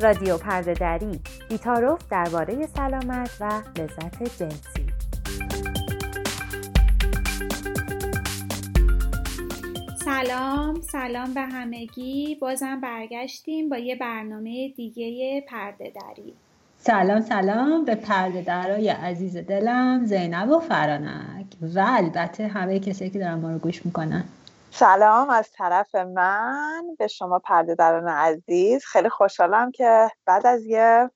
رادیو پرده دری بیتاروف درباره سلامت و لذت جنسی. سلام سلام به همگی. بازم برگشتیم با یه برنامه دیگه پرده دری سلام سلام به پرده درای عزیز دلم زینب و فرانک. و البته همه کسی که دارن ما رو گوش می‌کنن. سلام از طرف من به شما پرده دران عزیز. خیلی خوشحالم که بعد از یه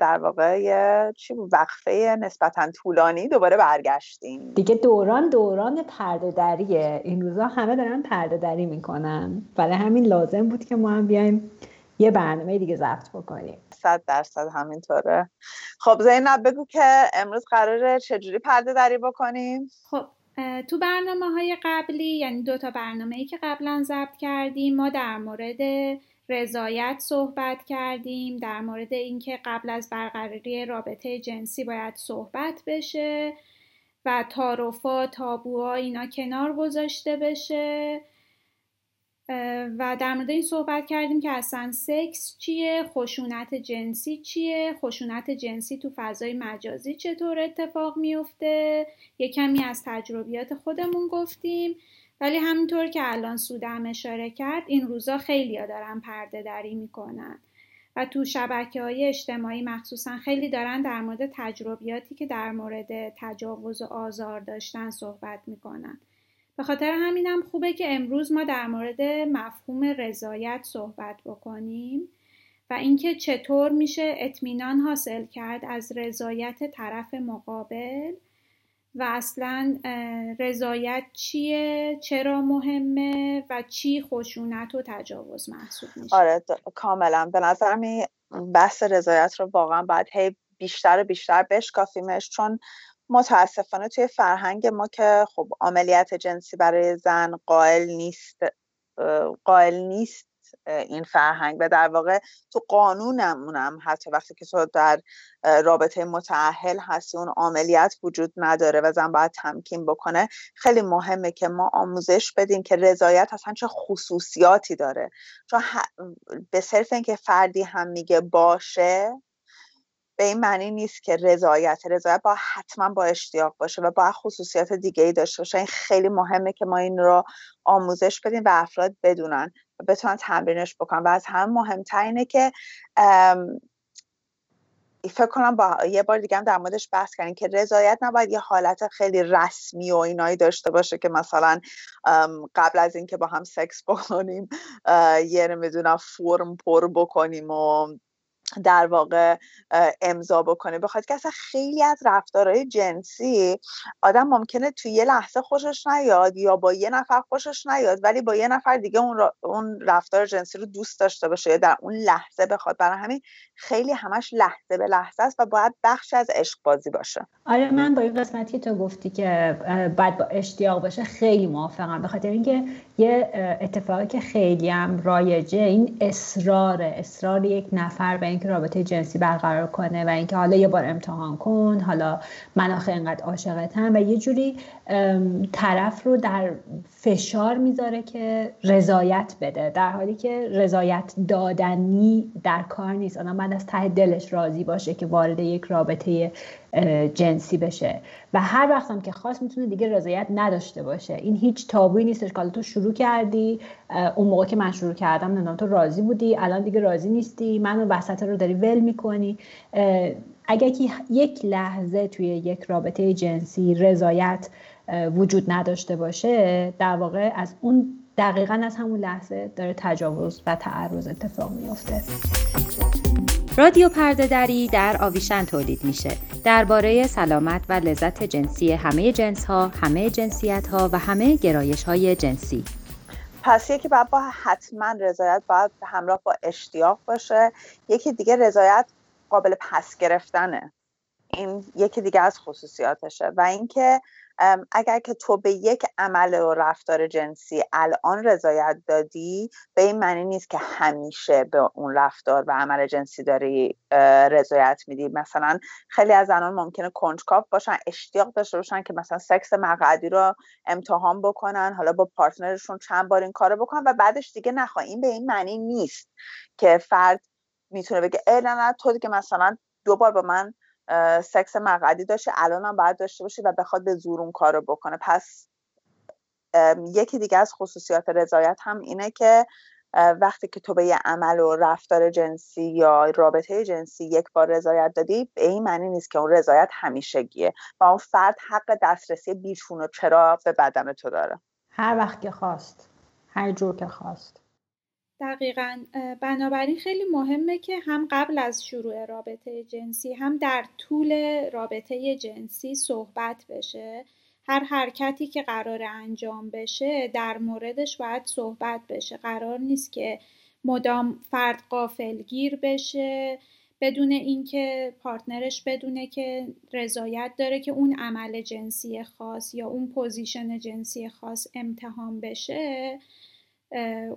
در واقع یه چی وقفه نسبتا طولانی دوباره برگشتیم. دیگه دوران دوران پرده دریه. این روزا همه دارن پرده دری می‌کنن. برای همین لازم بود که ما هم بیایم یه برنامه دیگه ضبط بکنیم. صد درصد همینطوره. خب زینب بگو که امروز قراره چجوری پرده دری بکنیم؟ خب تو برنامه های قبلی یعنی دو تا برنامه ای که قبلا ضبط کردیم ما در مورد رضایت صحبت کردیم در مورد اینکه قبل از برقراری رابطه جنسی باید صحبت بشه و تعارفا تابوها اینا کنار گذاشته بشه. و در مورد این صحبت کردیم که اصلا سکس چیه خشونت جنسی چیه خشونت جنسی تو فضای مجازی چطور اتفاق میفته؟ یه کمی از تجربیات خودمون گفتیم. ولی همینطور که الان سودم اشاره کرد این روزا خیلی دارن پرده دری می‌کنن. و تو شبکه های اجتماعی مخصوصا خیلی دارن در مورد تجربیاتی که در مورد تجاوز و آزار داشتن صحبت می‌کنن. به خاطر همینم خوبه که امروز ما در مورد مفهوم رضایت صحبت بکنیم و اینکه چطور میشه اطمینان حاصل کرد از رضایت طرف مقابل و اصلا رضایت چیه؟ چرا مهمه؟ و چی خشونت و تجاوز محسوب میشه؟ آره کاملا. به این بحث رضایت رو واقعا باید هی بیشتر و بیشتر بشکافیمش چون متاسفانه توی فرهنگ ما که خب عملیات جنسی برای زن قائل نیست قائل نیست این فرهنگ و در واقع تو قانونمونم حتی وقتی که تو در رابطه متعهل هستی اون عملیات وجود نداره و زن باید تمکین بکنه خیلی مهمه که ما آموزش بدیم که رضایت اصلا چه خصوصیاتی داره. چون به صرف اینکه فردی هم میگه باشه به این معنی نیست که رضایت رضایت با حتما با اشتیاق باشه و با خصوصیات دیگه ای داشته باشه. این خیلی مهمه که ما این رو آموزش بدیم و افراد بدونن و بتونن تمرینش بکنن. و از هم مهمتر اینه که فکر کنم با یه بار دیگه هم در موردش بحث کردیم که رضایت نباید یه حالت خیلی رسمی و اینایی داشته باشه که مثلا قبل از اینکه با هم سکس بکنیم یه نمی‌دونم فرم پر بکنیم و در واقع امضا بکنه. بخاطر که اصلا خیلی از رفتارهای جنسی آدم ممکنه توی یه لحظه خوشش نیاد یا با یه نفر خوشش نیاد ولی با یه نفر دیگه اون, اون رفتار جنسی رو دوست داشته باشه یا در اون لحظه بخواد. برای همین خیلی همش لحظه به لحظه است و باید بخش از عشق بازی باشه. آره من با این قسمتی که تو گفتی که باید با اشتیاق باشه. خیلی موافقم. به خاطر اینکه یه اتفاقی که خیلی هم رایجه این اصرار اصرار یک نفر به اینکه رابطه جنسی برقرار کنه و اینکه حالا یه بار امتحان کن حالا من آخه اینقدر عاشقتم و یه جوری طرف رو در فشار می‌ذاره که رضایت بده در حالی که رضایت دادنی در کار نیست. آدم بعد از ته دلش راضی باشه که وارد یک رابطه جنسی بشه. و هر وقت هم که خواست می‌تونه دیگه رضایت نداشته باشه. این هیچ تابویی نیستش که تو شروع کردی اون موقع که من شروع کردم نمی‌دونم تو راضی بودی؟ الان دیگه راضی نیستی؟ منو وسط رو داری ول می‌کنی؟ اگر که یک لحظه توی یک رابطه جنسی رضایت وجود نداشته باشه در واقع از اون دقیقا از همون لحظه داره تجاوز و تعرض اتفاق میافته. رادیو پرده دری در آویشن تولید میشه. درباره سلامت و لذت جنسی همه جنس ها، همه جنسیت ها و همه گرایش های جنسی. پس یکی باید با حتما رضایت باید همراه با اشتیاق باشه. یکی دیگه رضایت قابل پس گرفتنه. این یکی دیگه از خصوصیاتشه. و اینکه اگر که تو به یک عمل و رفتار جنسی الان رضایت دادی به این معنی نیست که همیشه به اون رفتار و عمل جنسی داری رضایت میدی. مثلا خیلی از زنان ممکنه کنجکاف باشن اشتیاق داشته باشن که مثلا سکس مقعدی رو امتحان بکنن حالا با پارتنرشون چند بار این کارو بکنن و بعدش دیگه نخواهیم به این معنی نیست که فرد می‌تونه بگه ای نه نه تو که مثلا دو بار با من سکس مقعدی داشته الانم باید داشته باشی و بخواد به زور اون کارو بکنه. پس یکی دیگه از خصوصیات رضایت هم اینه که وقتی که تو به یه عمل و رفتار جنسی یا رابطه جنسی یک بار رضایت دادی به این معنی نیست که اون رضایت همیشگیه و اون فرد حق دسترسی بیچون و چرا به بدن تو داره. هر وقت که خواست. هر جور که خواست. دقیقا بنابراین خیلی مهمه که هم قبل از شروع رابطه جنسی هم در طول رابطه جنسی صحبت بشه. هر حرکتی که قرار انجام بشه در موردش باید صحبت بشه. قرار نیست که مدام فرد غافلگیر بشه بدون اینکه partner ش بدونه که رضایت داره که اون عمل جنسی خاص یا اون position جنسی خاص امتحان بشه.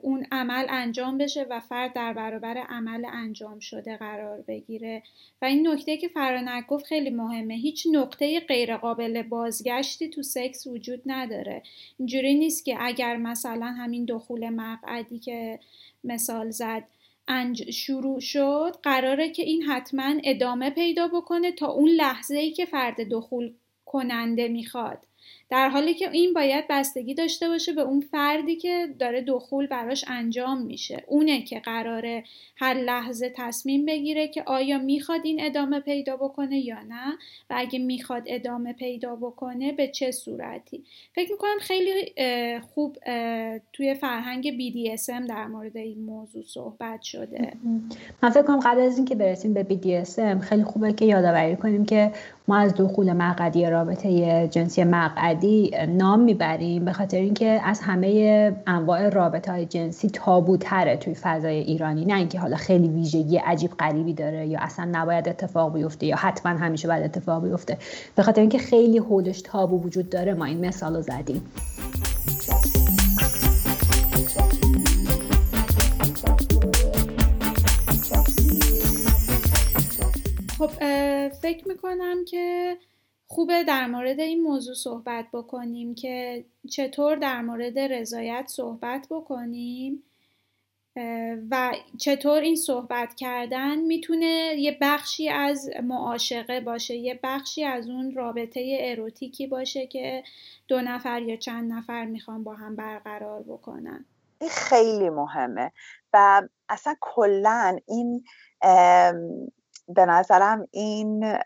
اون عمل انجام بشه و فرد در برابر عمل انجام شده قرار بگیره. و این نکته که فرانک گفت خیلی مهمه. هیچ نقطه غیرقابل بازگشتی تو سکس وجود نداره. اینجوری نیست که اگر مثلا همین دخول مقعدی که مثال زد انج شروع شد قراره که این حتما ادامه پیدا بکنه تا اون لحظه ای که فرد دخول کننده می‌خواد. در حالی که این باید بستگی داشته باشه به اون فردی که داره دخول براش انجام میشه. اونه که قراره هر لحظه تصمیم بگیره که آیا می‌خواد این ادامه پیدا بکنه یا نه و اگه می‌خواد ادامه پیدا بکنه به چه صورتی. فکر می‌کنم خیلی خوب توی فرهنگ BDSM در مورد این موضوع صحبت شده. من فکر کنم قبل از اینکه برسیم به BDSM خیلی خوبه که یادآوری کنیم که ما از دخول مقعدی رابطه جنسی مقعدی نام می‌بریم به خاطر اینکه از همه انواع رابطه های جنسی تابوتره توی فضای ایرانی. نه اینکه حالا خیلی ویژگی عجیب غریبی داره یا اصلا نباید اتفاق بیفته یا حتما همیشه باید اتفاق بیفته. به خاطر اینکه خیلی حولش تابو وجود داره ما این مثال رو زدیم. خب فکر می‌کنم که خوبه در مورد این موضوع صحبت بکنیم که چطور در مورد رضایت صحبت بکنیم و چطور این صحبت کردن می‌تونه یه بخشی از معاشقه باشه یه بخشی از اون رابطه اروتیکی باشه که دو نفر یا چند نفر می‌خوان با هم برقرار بکنن. این خیلی مهمه و اصلا کلا این به نظرم این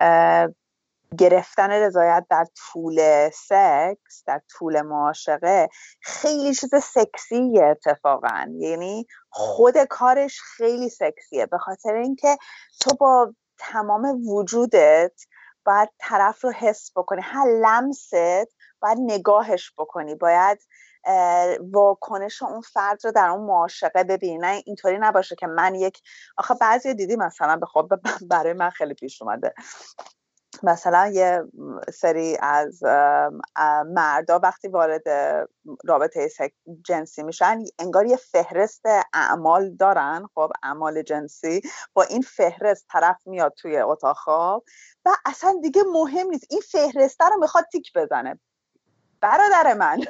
گرفتن رضایت در طول سکس در طول معاشقه خیلی چیز سکسیه اتفاقا. یعنی خود کارش خیلی سکسیه. به خاطر اینکه تو با تمام وجودت باید طرف رو حس بکنی. هر لمست باید نگاهش بکنی باید واکنش اون فرد رو در اون معاشقه ببینی. نه اینطوری نباشه که من یک آخه بعضی دیدی مثلا به خود برای من خیلی پیش اومده. مثلا یه سری از مردا وقتی وارد رابطه جنسی میشن انگار یه فهرست اعمال دارن. خب اعمال جنسی با این فهرست طرف میاد توی اتاق خواب و اصلا دیگه مهم نیست. این فهرسته رو می‌خواد تیک بزنه. برادر من.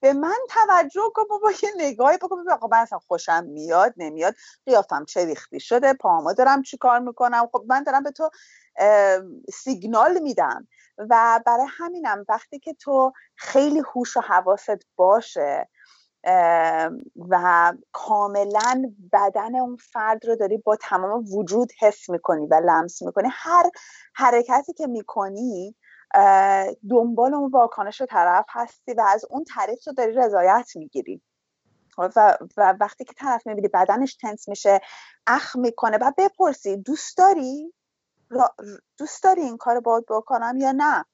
به من توجه کن بابا یه نگاهی بکن. ببین آقا من اصلا خوشم میاد نمیاد. قیافم چه ریختی شده پاما دارم چی کار می‌کنم؟ خب من دارم به تو سیگنال میدم. و برای همینم وقتی که تو خیلی هوش و حواست باشه و کاملا بدن اون فرد رو داری با تمام وجود حس می‌کنی و لمس می‌کنی هر حرکتی که می‌کنی دنبال اون واکنش طرف هستی و از اون تعریف رو داری رضایت می‌گیری. و, و وقتی که طرف می‌بینی بدنش تنس میشه اخ می‌کنه و بپرسی دوست داری؟ دوست داری این کار باید بکنم یا نه؟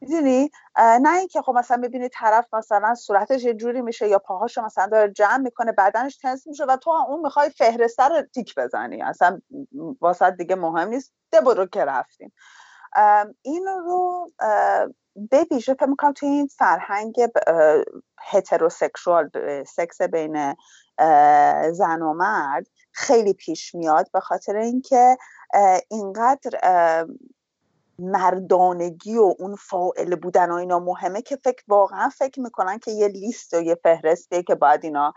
می‌دونی؟ نه اینکه خب مثلا ببینی طرف مثلا صورتش یه جوری میشه یا پاهاشو مثلا داره جمع می‌کنه بدنش تنس میشه و تو اون می‌خوای فهرسته رو تیک بزنی. اصلا واسه دیگه مهم نیست. ده برو که رفتیم. این رو به ویژه فکر می‌کنم توی این فرهنگ هتروسکشوال سکس بین زن و مرد خیلی پیش میاد به خاطر اینکه اینقدر مردانگی و اون فائل بودن و اینا مهمه که فکر واقعا فکر می‌کنن که یه لیست و یه فهرسته که باید اینا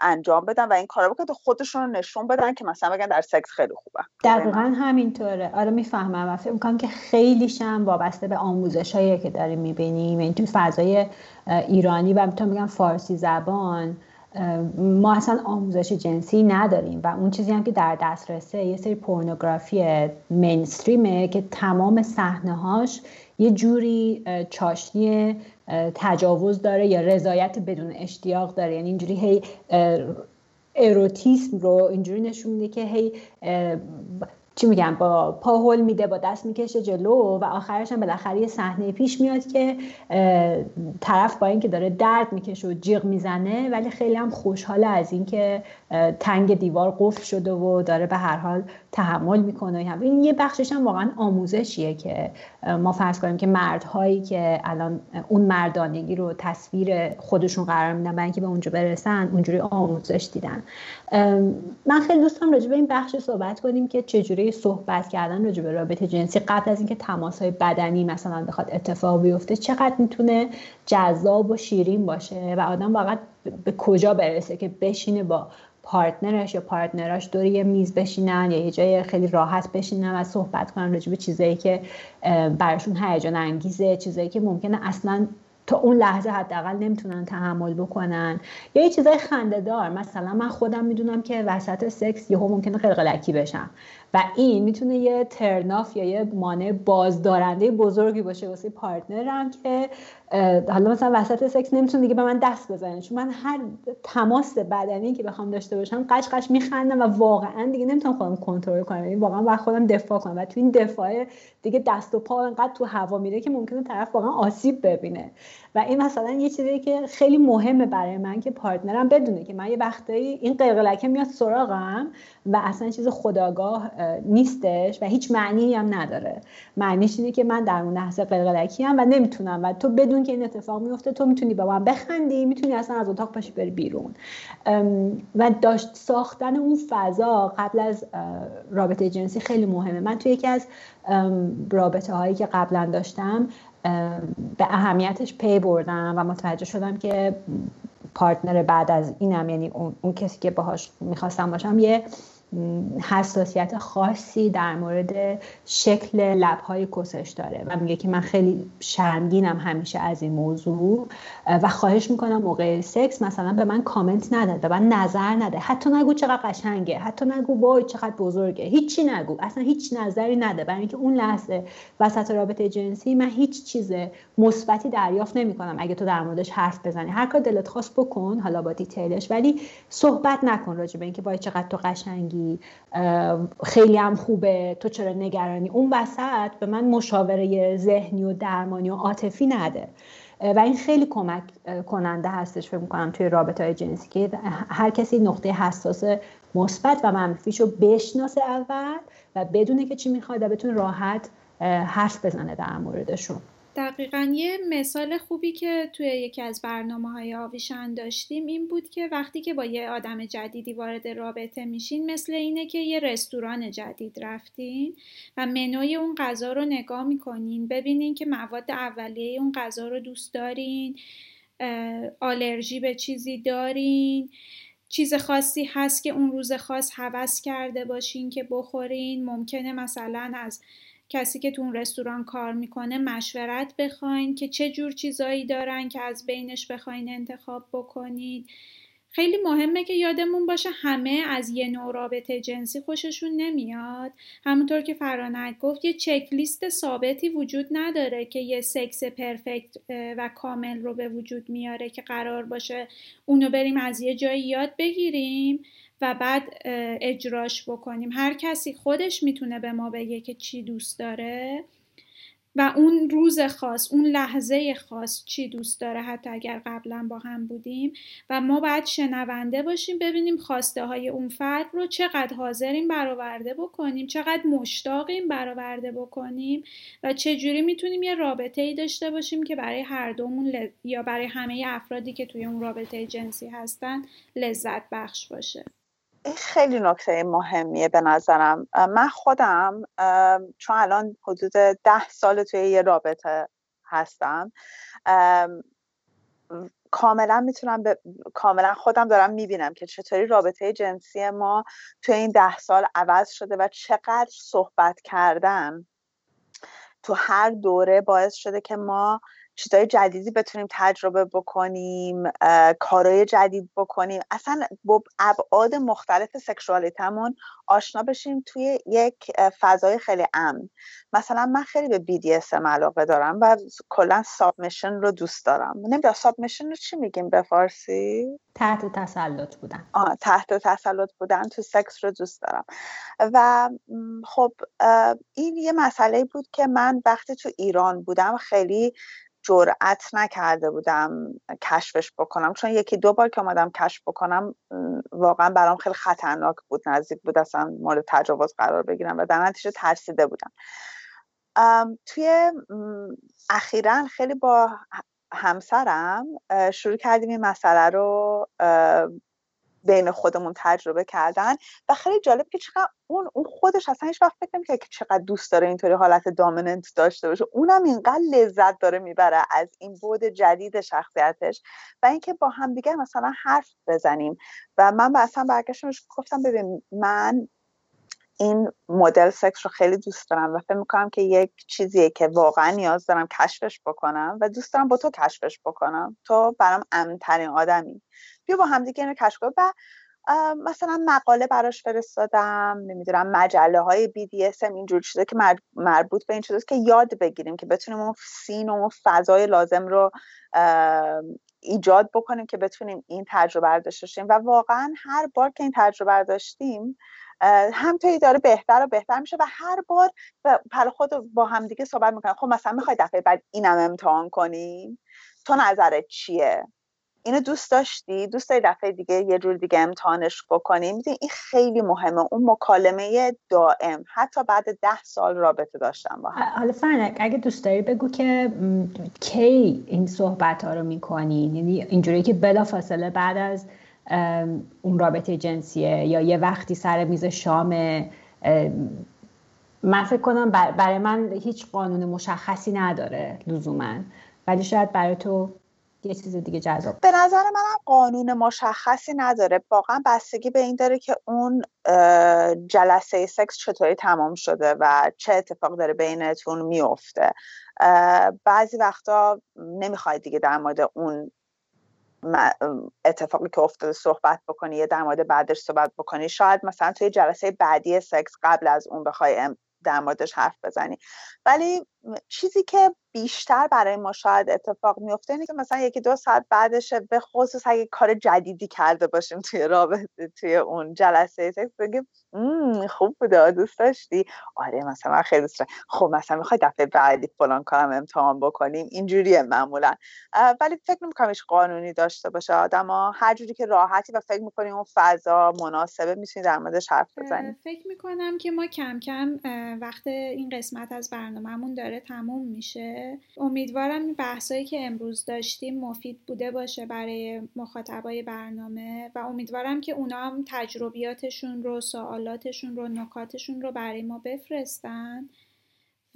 انجام بدن و این کارا بکنن خودشون رو نشون بدن که مثلا بگن در سکس خیلی خوبه. دقیقا همینطوره. آره می‌فهمم. و فکر می‌کنم که خیلیش هم وابسته به آموزش هایی که داریم می‌بینیم. این تو فضای ایرانی و می‌تونم بگم فارسی زبان ما اصلا آموزش جنسی نداریم و اون چیزی هم که در دسترسه یه سری پورنوگرافی مینستریمه که تمام صحنه هاش یه جوری چاشنی تجاوز داره یا رضایت بدون اشتیاق داره. یعنی اینجوری هی اروتیسم رو اینجوری نشون میده که هی چی میگم با پا میده با دست می‌کشه جلو و آخرش هم بالاخره یه صحنه پیش میاد که طرف با اینکه داره درد می‌کشه و جیغ می‌زنه ولی خیلی هم خوشحاله از اینکه تنگ دیوار قفل شده و داره به هر حال تحمل می‌کنه این یه بخشش هم واقعا آموزشیه که ما فرض کنیم که مردهایی که الان اون مردانگی رو تصویر خودشون قرار میدن برای اینکه به اونجا برسن اونجوری آموزش دیدن. من خیلی دوستم راجع به این بخش صحبت کنیم که چجوری صحبت کردن راجع به رابطه جنسی قبل از اینکه تماس های بدنی مثلا بخواد اتفاق بیفته چقدر می‌تونه جذاب و شیرین باشه و آدم واقعا به کجا برسه که بشینه با partner ش یا partner اش دور یه میز بشینن یا یه جای خیلی راحت بشینن و صحبت کنن راجع به چیزایی که براشون هیجان انگیزه چیزایی که ممکنه اصلا تا اون لحظه حداقل نمی‌تونن تحمل بکنن. یا یه چیزای خنده‌دار مثلا من خودم می‌دونم که وسط سکس یهو ممکنه قلقلکی بشم. و این می‌تونه یه turn off یا یه مانع بازدارنده بزرگی باشه واسه partner م که حالا مثلا وسط سکس نمی‌تونه دیگه به من دست بزنه. چون من هر تماس بدنی که بخوام داشته باشم قش قش میخندم و واقعا دیگه نمی‌تونم خودم کنترل کنم. یعنی واقعا باید خودم دفاع کنم. و تو این دفاع دیگه دست و پا انقدر تو هوا میره که ممکنه طرف واقعا آسیب ببینه. و این مثلا یه چیزی که خیلی مهمه برای من که پارتنرم بدونه که من یه وقتایی این قلقلکه میاد سراغم و اصلا چیز خداگاه نیستش و هیچ معنی هم نداره. معنیش اینه که من در اون لحظه قلقلکی و نمی‌تونم و تو بدون که این اتفاق میفته تو می‌تونی با من بخندی می‌تونی اصلا از اتاق پاشی بری بیرون. و داشت ساختن اون فضا قبل از رابطه جنسی خیلی مهمه. من توی یکی از رابطه هایی که قبلا داشتم به اهمیتش پی بردم و متوجه شدم که پارتنر بعد از اینم یعنی اون, اون کسی که باهاش می‌خواستم باشم یه حساسیت خاصی در مورد شکل لبهای کسش داره و میگه که من خیلی شرمگینم همیشه از این موضوع و خواهش می‌کنم موقع سکس مثلا به من کامنت نده به من نظر نده. حتی نگو چقدر قشنگه حتی نگو وای چقدر بزرگه. هیچی نگو اصلا هیچ نظری نده. برای اینکه اون لحظه وسط رابطه جنسی من هیچ چیز مثبتی دریافت نمی‌کنم اگه تو در موردش حرف بزنی. هر کار دلت خواست بکن حالا با دیتیلش. ولی صحبت نکن راجع به اینکه وای چقدر تو قشنگی. خیلی هم خوبه. تو چرا نگرانی؟ اون وسط به من مشاوره ذهنی و درمانی و عاطفی نده. و این خیلی کمک کننده هستش فکر می‌کنم توی رابطه های جنسی که هر کسی نقطه حساس مثبت و منفیشو بشناسه اول و بدونه که چی می‌خواد و بتونه راحت حرف بزنه در موردشون. دقیقا یه مثال خوبی که توی یکی از برنامه های آویشن داشتیم این بود که وقتی که با یه آدم جدیدی وارد رابطه میشین مثل اینه که یه رستوران جدید رفتین و منوی اون غذا رو نگاه می‌کنین ببینین که مواد اولیه اون غذا رو دوست دارین آلرژی به چیزی دارین چیز خاصی هست که اون روز خاص حوض کرده باشین که بخورین ممکنه مثلا از کسی که تو اون رستوران کار می‌کنه مشورت بخواین که چه جور چیزایی دارن که از بینش بخواین انتخاب بکنید خیلی مهمه که یادمون باشه همه از یه نوع رابطه جنسی خوششون نمیاد. همونطور که فرانک گفت یه چکلیست ثابتی وجود نداره که یه سکس پرفکت و کامل رو به وجود میاره که قرار باشه اونو بریم از یه جایی یاد بگیریم. و بعد اجراش بکنیم. هر کسی خودش می‌تونه به ما بگه که چی دوست داره و اون روز خاص اون لحظه خاص چی دوست داره حتی اگر قبلا با هم بودیم. و ما باید شنونده باشیم ببینیم خواسته های اون فرد رو چقدر حاضریم برآورده بکنیم چقدر مشتاقیم برآورده بکنیم و چجوری می‌تونیم یه رابطه ای داشته باشیم که برای هر دومون یا برای همه افرادی که توی اون رابطه جنسی هستن لذت بخش باشه. این خیلی نکته مهمیه به نظرم. من خودم چون الان حدود ده سال توی یه رابطه هستم کاملا می‌تونم کاملا خودم دارم می‌بینم که چطوری رابطه جنسی ما تو این ده سال عوض شده و چقدر صحبت کردن تو هر دوره باعث شده که ما چیزای جدیدی بتونیم تجربه بکنیم کارهای جدید بکنیم. اصلا با ابعاد مختلف سکشوالیتمون آشنا بشیم توی یک فضای خیلی امن. مثلا من خیلی به BDSM علاقه دارم و کلا سابمیشن رو دوست دارم. نمی‌دونم سابمیشن رو چی میگیم به فارسی؟ تحت تسلط بودن. آه تحت تسلط بودن. تو سکس رو دوست دارم. و خب این یه مسئله بود که من وقتی تو ایران بودم خیلی جرأت نکرده بودم کشفش بکنم. چون یکی دو بار که اومدم کشف بکنم واقعا برام خیلی خطرناک بود نزدیک بود اصلا مورد تجاوز قرار بگیرم و در نتیجه ترسیده بودم. توی اخیرا خیلی با همسرم شروع کردیم این مسئله رو بین خودمون تجربه کردن و خیلی جالب که چقدر اون اون خودش اصلا هیچ وقت فکر نمی‌کنه که چقدر دوست داره اینطوری حالت دامیننت داشته باشه. اونم اینقدر لذت داره می‌بره از این بود جدید شخصیتش و اینکه با همدیگه مثلا حرف بزنیم. و من اصلا برگشتم گفتم ببین من این مدل سکس رو خیلی دوست دارم و فکر می‌کنم که یک چیزیه که واقعا نیاز دارم کشفش بکنم و دوست دارم با تو کشفش بکنم. تو برام امنترین آدمی. بیا با همدیگه اینو کشف کنیم. و مثلا مقاله براش فرستادم نمی‌دونم مجله های BDSM اینجور چیزا که مربوط به این چیزاست که یاد بگیریم که بتونیم اون سین و اون فضای لازم رو ایجاد بکنیم که بتونیم این تجربه رو داشته باشیم. و واقعا هر بار که این تجربه رو داشتیم همطوری داره بهتر و بهتر میشه و هر بار پر خود با همدیگه صحبت می‌کنم خب مثلا می‌خوای دفعه بعد اینم امتحان کنیم تو نظرت چیه؟ اینو دوست داشتی؟ دوست داری دفعه دیگه یه جور دیگه امتحانش بکنیم این خیلی مهمه اون مکالمه دائم. حتی بعد ده سال رابطه داشتم با هم. حالا فرنک اگه دوست داری بگو که کی این صحبت ها رو می‌کنی؟ یعنی اینجوری که بلا فاصله بعد از اون رابطه جنسیه یا یه وقتی سر میز شام من فکر کنم برای من هیچ قانون مشخصی نداره لزوما. ولی شاید برای تو یه چیز دیگه جذاب. به نظر منم قانون مشخصی نداره. واقعا بستگی به این داره که اون جلسه سکس چطوری تمام شده و چه اتفاق داره بینتون میفته. بعضی وقتا نمی‌خواید دیگه در مورد اون اتفاقی که افتاده صحبت بکنی یا در مورد بعدش صحبت بکنی. شاید مثلا توی جلسه بعدی سکس قبل از اون بخوای در موردش حرف بزنی. ولی چیزی که بیشتر برای ما شاید اتفاق میفته اینه که مثلا یکی دو ساعت بعدش به خصوص اگه کار جدیدی کرده باشیم توی رابطه توی اون جلسه سکس بگیم خوب بوده دوست داشتی؟ آره مثلا خیلی دوست خب مثلا می‌خوای دفعه بعدی فلان کارم امتحان بکنیم اینجوریه معمولا. ولی فکر نمی‌کنم هیچ قانونی داشته باشه. آدما هر جوری که راحتی و فکر می‌کنیم اون فضا مناسبه می‌تونی در موردش حرف بزنیم فکر می‌کنم که ما کم کم وقت این قسمت از برنامهمون داره تموم میشه. امیدوارم این بحثایی که امروز داشتیم مفید بوده باشه برای مخاطبای برنامه و امیدوارم که اونا هم تجربیاتشون رو سوالاتشون رو نکاتشون رو برای ما بفرستن.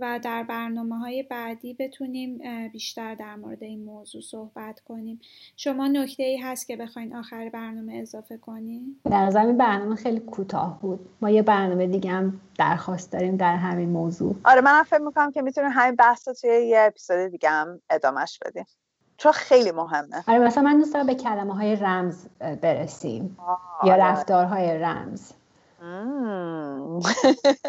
و در برنامه های بعدی بتونیم بیشتر در مورد این موضوع صحبت کنیم. شما نکته ای هست که بخواین آخر برنامه اضافه کنیم در این برنامه خیلی کوتاه بود. ما یه برنامه دیگه هم درخواست داریم در همین موضوع. آره من فکر می‌کنم که می‌تونیم همین بحث توی یه اپیزود دیگه هم ادامهش بدیم. چون خیلی مهمه. آره مثلا من دوست دارم به کلمه های رمز برسیم. یا آره. رفتارهای رمز.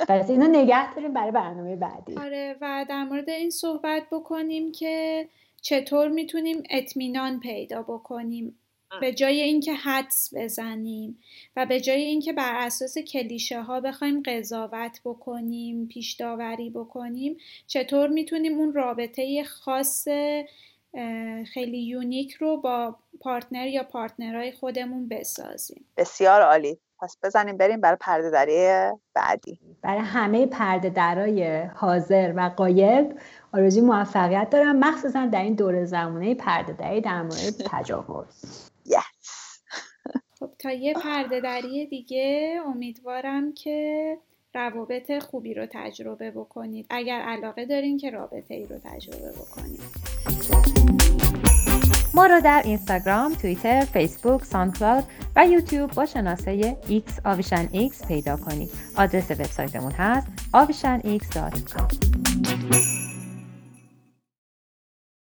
پس اینو نگه داریم برای برنامه بعدی. آره و در مورد این صحبت بکنیم که چطور می‌تونیم اطمینان پیدا بکنیم. به جای اینکه حدس بزنیم و به جای اینکه بر اساس کلیشه ها بخوایم قضاوت بکنیم پیش داوری بکنیم چطور می‌تونیم اون رابطه خاص خیلی unique رو با partner یا partner های خودمون بسازیم. بسیار عالی. پس بزنیم بریم برای پرده دری بعدی. برای همه پرده درای حاضر و غایب آرزوی موفقیت دارم. مخصوصا در این دور زمانه پرده دری در مورد تجاوز. خب تا یه پرده دری دیگه امیدوارم که روابط خوبی رو تجربه بکنید. اگر علاقه دارین که رابطه ای رو تجربه بکنید. ما را در اینستاگرام، توییتر، فیسبوک، سانکلاود و یوتیوب با شناسه X آویشن X پیدا کنید. آدرس وبسایتمون هست avishanx.com